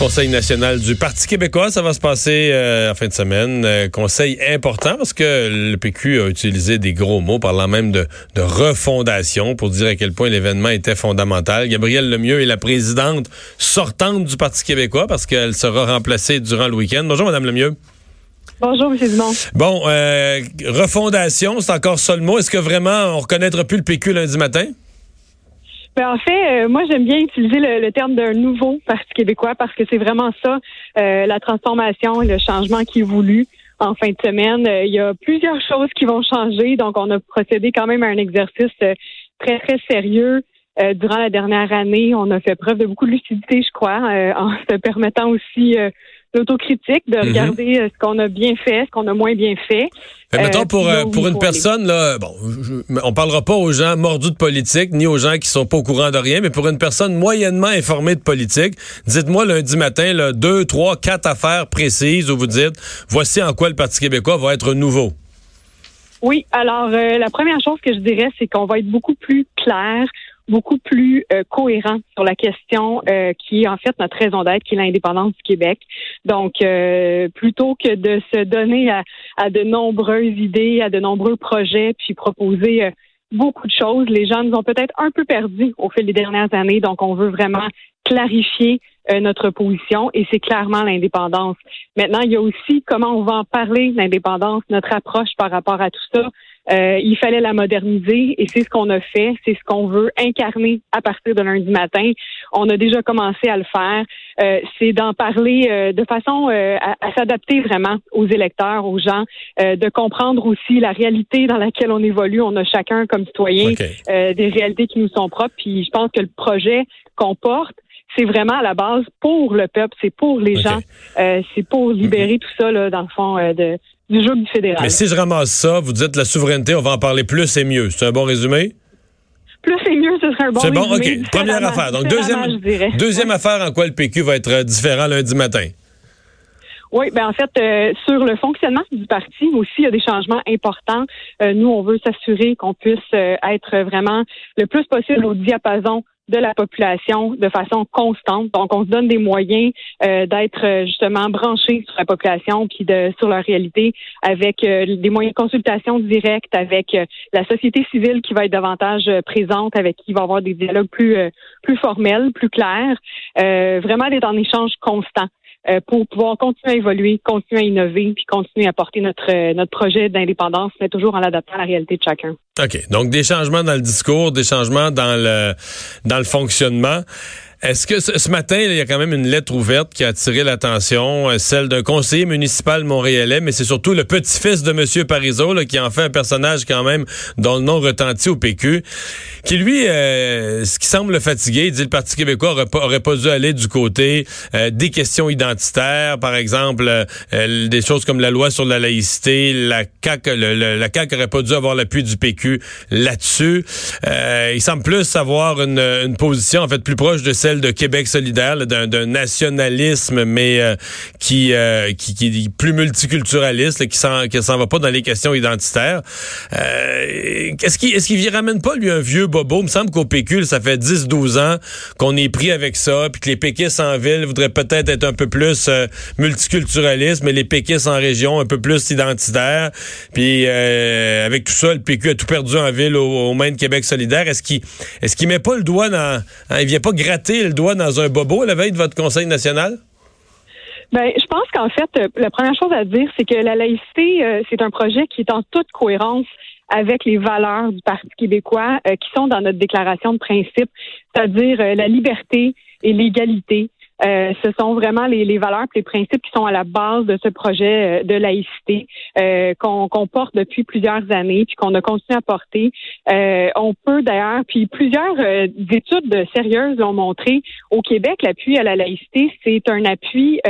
Conseil national du Parti québécois, ça va se passer euh, en fin de semaine. Euh, conseil important parce que le PQ a utilisé des gros mots parlant même de, de refondation pour dire à quel point l'événement était fondamental. Gabrielle Lemieux est la présidente sortante du Parti québécois parce qu'elle sera remplacée durant le week-end. Bonjour, Madame Lemieux. Bonjour, M. Dumont. Bon, euh, refondation, c'est encore ça le mot. Est-ce que vraiment on reconnaîtra plus le PQ lundi matin? Ben, en fait, euh, moi, j'aime bien utiliser le, le terme d'un nouveau Parti québécois parce que c'est vraiment ça, euh, la transformation et le changement qui est voulu en fin de semaine. Euh, il y a plusieurs choses qui vont changer, donc on a procédé quand même à un exercice euh, très, très sérieux. Euh, durant la dernière année, on a fait preuve de beaucoup de lucidité, je crois, euh, en se permettant aussi l'autocritique, de Mhm. regarder euh, ce qu'on a bien fait, ce qu'on a moins bien fait. Mettons Euh, pour, puis là euh, pour une personne, là, bon, je- on parlera pas aux gens mordus de politique, ni aux gens qui sont pas au courant de rien, mais pour une personne moyennement informée de politique, dites-moi lundi matin, là, deux, trois, quatre affaires précises où vous dites, voici en quoi le Parti québécois va être nouveau. Oui, alors euh, la première chose que je dirais, c'est qu'on va être beaucoup plus clair, beaucoup plus euh, cohérent sur la question euh, qui est en fait notre raison d'être, qui est l'indépendance du Québec. Donc, euh, plutôt que de se donner à, à de nombreuses idées, à de nombreux projets, puis proposer euh, beaucoup de choses, les gens nous ont peut-être un peu perdus au fil des dernières années. Donc, on veut vraiment clarifier euh, notre position et c'est clairement l'indépendance. Maintenant, il y a aussi comment on va en parler, l'indépendance, notre approche par rapport à tout ça. Euh, il fallait la moderniser et c'est ce qu'on a fait, c'est ce qu'on veut incarner à partir de lundi matin. On a déjà commencé à le faire. Euh, c'est d'en parler euh, de façon euh, à, à s'adapter vraiment aux électeurs, aux gens, euh, de comprendre aussi la réalité dans laquelle on évolue. On a chacun comme citoyen euh, des réalités qui nous sont propres. Puis je pense que le projet qu'on porte, c'est vraiment à la base pour le peuple, c'est pour les gens, euh, c'est pour libérer tout ça là, dans le fond euh, de, du jeu du fédéral. Mais si je ramasse ça, vous dites la souveraineté, on va en parler plus et mieux. C'est un bon résumé? Plus c'est mieux, ce serait un bon C'est bon, résumé. OK. Première affaire. Donc, deuxième, deuxième affaire en quoi le PQ va être différent lundi matin? Oui, ben en fait, euh, sur le fonctionnement du parti aussi, il y a des changements importants. Euh, nous, on veut s'assurer qu'on puisse euh, être vraiment le plus possible au diapason de la population de façon constante. Donc, on se donne des moyens euh, d'être euh, justement branchés sur la population puis de sur leur réalité avec euh, des moyens de consultation directe avec euh, la société civile qui va être davantage euh, présente, avec qui il va avoir des dialogues plus euh, plus formels, plus clairs. Vraiment d'être en échange constant pour pouvoir continuer à évoluer, continuer à innover, puis continuer à porter notre euh, notre projet d'indépendance, mais toujours en l'adaptant à la réalité de chacun. OK. Donc, des changements dans le discours, des changements dans le, dans le fonctionnement. Est-ce que ce, ce matin, il y a quand même une lettre ouverte qui a attiré l'attention, euh, celle d'un conseiller municipal montréalais, mais c'est surtout le petit-fils de M. Parizeau là, qui en fait un personnage quand même dont le nom retentit au PQ, qui lui, euh, ce qui semble le fatiguer, il dit le Parti québécois aurait pas, aurait pas dû aller du côté euh, des questions identitaires, par exemple, euh, euh, des choses comme la loi sur la laïcité, la CAQ, le- le- la CAQ aurait pas dû avoir l'appui du PQ là-dessus. Euh, il semble plus avoir une, une position en fait plus proche de celle de Québec solidaire, d'un nationalisme, mais euh, qui, euh, qui, qui est plus multiculturaliste, qui s'en s'en va pas dans les questions identitaires. Euh, est-ce qu'il est-ce ramène pas lui un vieux bobo? Il me semble qu'au PQ, ça fait 10-12 ans qu'on est pris avec ça, puis que les péquistes en ville voudraient peut-être être un peu plus multiculturalistes, mais les péquistes en région un peu plus identitaires. Puis avec tout ça, le PQ a tout perdu en ville au, aux mains de Québec solidaire. Est-ce qu'il est-ce qu'il met pas le doigt dans hein, il vient pas gratter le doigt dans un bobo la veille de votre Conseil national? Ben, je pense qu'en fait, euh, la première chose à dire, c'est que la laïcité, euh, c'est un projet qui est en toute cohérence avec les valeurs du Parti québécois qui sont dans notre déclaration de principe, c'est-à-dire la liberté et l'égalité, euh, ce sont vraiment les, les valeurs et les principes qui sont à la base de ce projet euh, de laïcité euh, qu'on porte depuis plusieurs années puis qu'on a continué à porter. on peut d'ailleurs, puis plusieurs études sérieuses l'ont montré, au Québec, l'appui à la laïcité, c'est un appui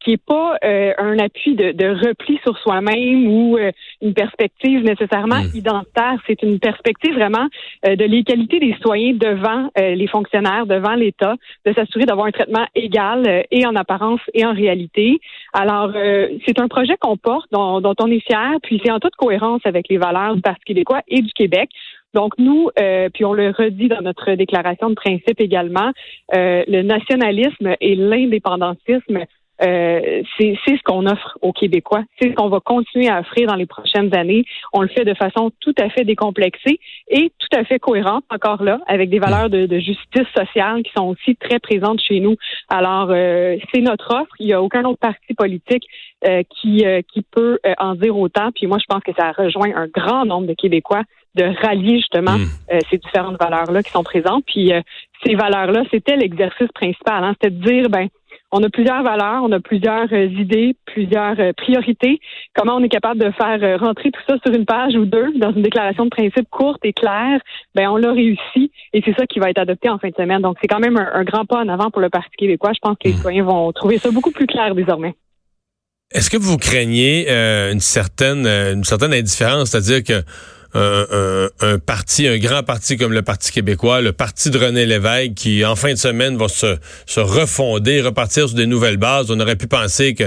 qui est pas un appui de, de, repli sur soi-même ou une perspective nécessairement hmm. identitaire. C'est une perspective vraiment de l'égalité des citoyens devant les fonctionnaires, devant l'État, de s'assurer d'avoir un traitement égal euh, et en apparence et en réalité. Alors, euh, c'est un projet qu'on porte, dont, on est fier, puis c'est en toute cohérence avec les valeurs du Parti québécois et du Québec. Donc nous, euh, puis on le redit dans notre déclaration de principe également, le nationalisme et l'indépendantisme euh, c'est ce qu'on offre aux Québécois. C'est ce qu'on va continuer à offrir dans les prochaines années. On le fait de façon tout à fait décomplexée et tout à fait cohérente, encore là, avec des valeurs de, de justice sociale qui sont aussi très présentes chez nous. Alors, euh, c'est notre offre. Il n'y a aucun autre parti politique euh, qui, qui peut en dire autant. Puis moi, je pense que ça rejoint un grand nombre de Québécois de rallier justement hmm. ces différentes valeurs-là qui sont présentes. Puis ces valeurs-là, c'était l'exercice principal. Hein? C'était de dire, ben, on a plusieurs valeurs, on a plusieurs euh, idées, plusieurs euh, priorités. Comment on est capable de faire euh, rentrer tout ça sur une page ou deux dans une déclaration de principe courte et claire, ben on l'a réussi et c'est ça qui va être adopté en fin de semaine. Donc c'est quand même un, grand pas en avant pour le Parti québécois. Je pense que les mmh. citoyens vont trouver ça beaucoup plus clair désormais. Est-ce que vous craignez une certaine une certaine indifférence, c'est-à-dire que un, parti, un grand parti comme le Parti québécois, le parti de René Lévesque, qui en fin de semaine va se, se refonder, repartir sur des nouvelles bases. On aurait pu penser que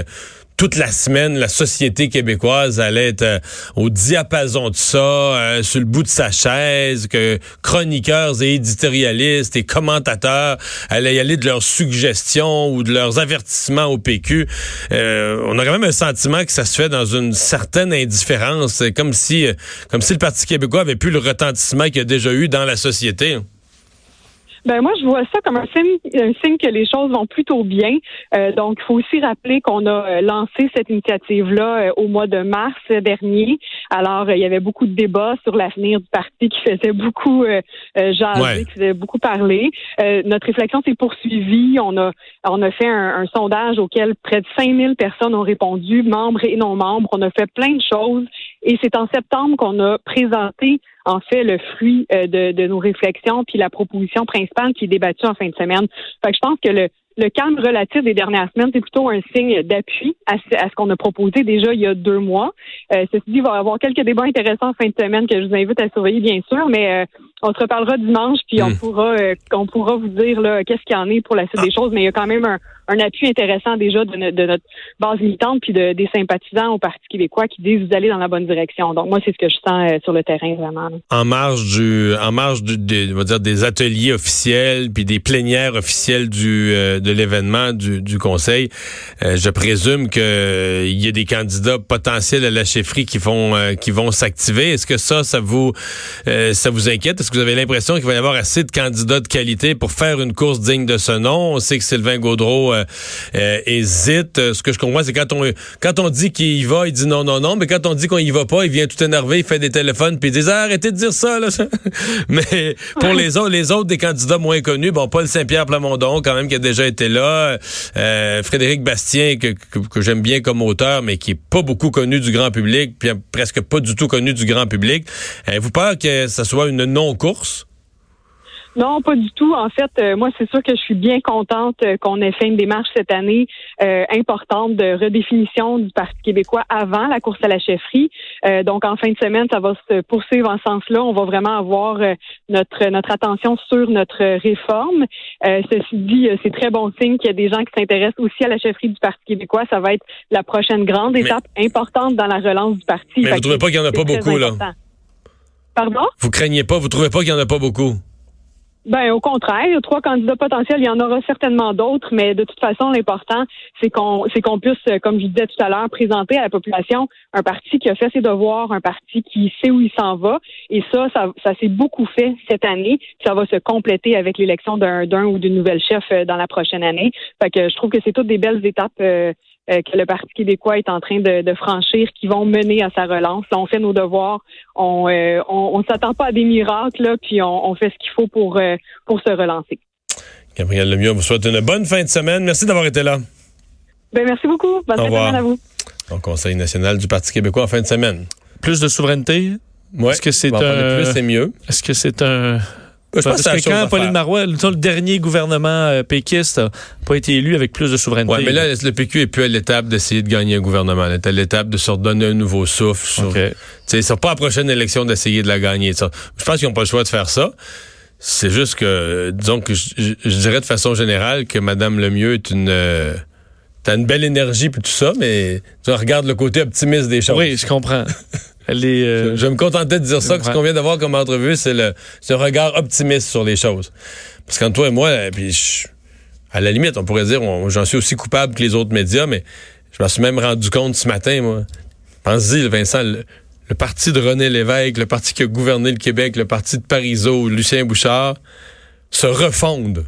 toute la semaine, la société québécoise allait être euh, au diapason de ça, euh, sur le bout de sa chaise, que chroniqueurs et éditorialistes et commentateurs allaient y aller de leurs suggestions ou de leurs avertissements au PQ. Euh, on a quand même un sentiment que ça se fait dans une certaine indifférence, comme si, comme si le Parti québécois avait plus le retentissement qu'il a déjà eu dans la société. Ben moi, je vois ça comme un signe, un signe que les choses vont plutôt bien. Euh, donc, il faut aussi rappeler qu'on a euh, lancé cette initiative-là euh, au mois de mars dernier. Alors, il y avait beaucoup de débats sur l'avenir du parti qui faisait beaucoup euh, jaser, qui faisait beaucoup parler. notre réflexion s'est poursuivie. On a on a fait un, un, sondage auquel près de 5000 personnes ont répondu, membres et non membres. On a fait plein de choses. Et c'est en septembre qu'on a présenté en fait le fruit euh, de, de, nos réflexions puis la proposition principale qui est débattue en fin de semaine. Fait que je pense que le, le calme relatif des dernières semaines, c'est plutôt un signe d'appui à, ce, qu'on a proposé déjà il y a deux mois. Euh, ceci dit, il va y avoir quelques débats intéressants en fin de semaine que je vous invite à surveiller, bien sûr, mais euh, on se reparlera dimanche, puis on hmm. pourra euh, on pourra vous dire là qu'est-ce qu'il y en est pour la suite des choses, mais il y a quand même un, un appui intéressant déjà de, notre base militante puis de, des sympathisants au Parti québécois qui disent vous allez dans la bonne direction. Donc moi c'est ce que je sens sur le terrain vraiment. En marge du en marge du, on va dire des ateliers officiels puis des plénières officielles du de l'événement du, du, Conseil, euh, je présume qu'il euh, y a des candidats potentiels à la chefferie qui vont euh, qui vont s'activer. Est-ce que ça, ça vous ça vous inquiète? Est-ce que vous avez l'impression qu'il va y avoir assez de candidats de qualité pour faire une course digne de ce nom? On sait que Sylvain Gaudreau hésite. Ce que je comprends, c'est quand on quand on dit qu'il y va, il dit non, non, non, mais quand on dit qu'on y va pas, il vient tout énervé, il fait des téléphones, puis il dit ah, arrêtez de dire ça. Là. mais pour les autres, les autres des candidats moins connus, bon, Paul Saint-Pierre Plamondon, quand même, qui a déjà été là. Euh, Frédéric Bastien, que, que, j'aime bien comme auteur, mais qui est pas beaucoup connu du grand public, puis presque pas du tout connu du grand public. Avez-vous peur que ça soit une non-course? Non, pas du tout. En fait, euh, moi, c'est sûr que je suis bien contente euh, qu'on ait fait une démarche cette année euh, importante de redéfinition du Parti québécois avant la course à la chefferie. donc, en fin de semaine, ça va se poursuivre en ce sens-là. On va vraiment avoir notre notre attention sur notre réforme. ceci dit, c'est très bon signe qu'il y a des gens qui s'intéressent aussi à la chefferie du Parti québécois. Ça va être la prochaine grande étape importante dans la relance du parti. Mais vous trouvez pas qu'il y en a pas beaucoup, là? Pardon? Vous craignez pas, vous trouvez pas qu'il y en a pas beaucoup? Ben au contraire, il y a trois candidats potentiels, il y en aura certainement d'autres, mais de toute façon, l'important, c'est qu'on c'est qu'on puisse, comme je disais tout à l'heure, présenter à la population un parti qui a fait ses devoirs, un parti qui sait où il s'en va. Et ça, ça, ça s'est beaucoup fait cette année. Ça va se compléter avec l'élection d'un d'un ou d'une nouvelle chef euh, dans la prochaine année. Fait que je trouve que c'est toutes des belles étapes euh, euh, que le Parti québécois est en train de, de, franchir qui vont mener à sa relance. Là, on fait nos devoirs, on euh, on, on s'attend pas à des miracles, là, puis on, on fait ce qu'il faut pour, euh, pour se relancer. Gabriel Lemieux, on vous souhaite une bonne fin de semaine. Merci d'avoir été là. Ben, merci beaucoup. Bonne fin de semaine à vous. Au Conseil national du Parti québécois en fin de semaine. Plus de souveraineté? Ouais. Est-ce que c'est Bon, un... plus, c'est mieux. Est-ce que c'est un... Je pense Parce que quand Pauline. Marois, le, dernier gouvernement euh, péquiste n'a pas été élu avec plus de souveraineté. Ouais, mais là, le PQ est plus à l'étape d'essayer de gagner un gouvernement. Elle est à l'étape de se redonner un nouveau souffle. Sur, OK. Tu sais, c'est pas la prochaine élection d'essayer de la gagner. Je pense qu'ils n'ont pas le choix de faire ça. C'est juste que, disons que je, je- je dirais de façon générale que Madame Lemieux est une... euh, T'as une belle énergie puis tout ça, mais tu regardes le côté optimiste des choses. Oui, je comprends. Euh, Je, je me contentais de dire ça, que ce qu'on vient d'avoir comme entrevue, c'est le, un regard optimiste sur les choses. Parce qu'entre toi et moi, euh, puis je- à la limite, on pourrait dire, j'en suis aussi coupable que les autres médias, mais je m'en suis même rendu compte ce matin, moi. Pense-y, Vincent, le, le parti de René Lévesque, le parti qui a gouverné le Québec, le parti de Parizeau, Lucien Bouchard, se refondent.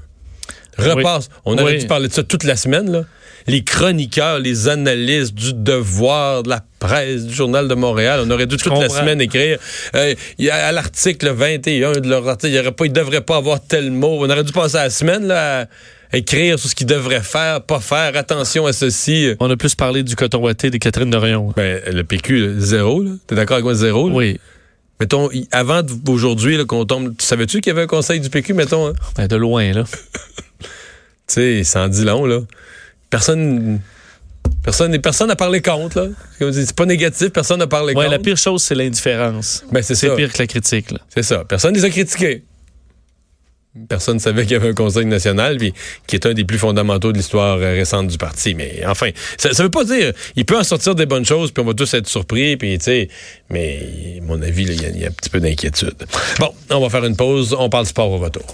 Repassent. On aurait Oui. dû parler de ça toute la semaine, là. Les chroniqueurs, les analystes du Devoir, de la presse, du Journal de Montréal, on aurait dû toute la semaine écrire. euh, il y a à l'article 21 de leur article, il y aurait pas, il devrait pas avoir tel mot. On aurait dû passer la semaine là, à écrire sur ce qu'ils devraient faire, pas faire, attention à ceci. On a plus parlé du coton ouaté de Catherine Dorion. Ben, le PQ, zéro, là. T'es d'accord avec moi, zéro? là? Oui. Mettons, avant d'aujourd'hui, là, qu'on tombe. Savais-tu qu'il y avait un conseil du PQ, mettons, hein? Ben, de loin, là. Tu sais, ça en dit long, là. Personne. Personne, personne n'a parlé contre, là. C'est pas négatif, personne n'a parlé Ouais, contre. la pire chose, c'est l'indifférence. Ben, c'est C'est pire que la critique, là. C'est ça. Personne ne les a critiqués. Personne ne savait qu'il y avait un conseil national, puis qui est un des plus fondamentaux de l'histoire euh, récente du parti. Mais enfin, ça, ça veut pas dire. Il peut en sortir des bonnes choses, puis on va tous être surpris, puis tu sais. Mais à mon avis, il y, y a un petit peu d'inquiétude. Bon, on va faire une pause. On parle sport au retour.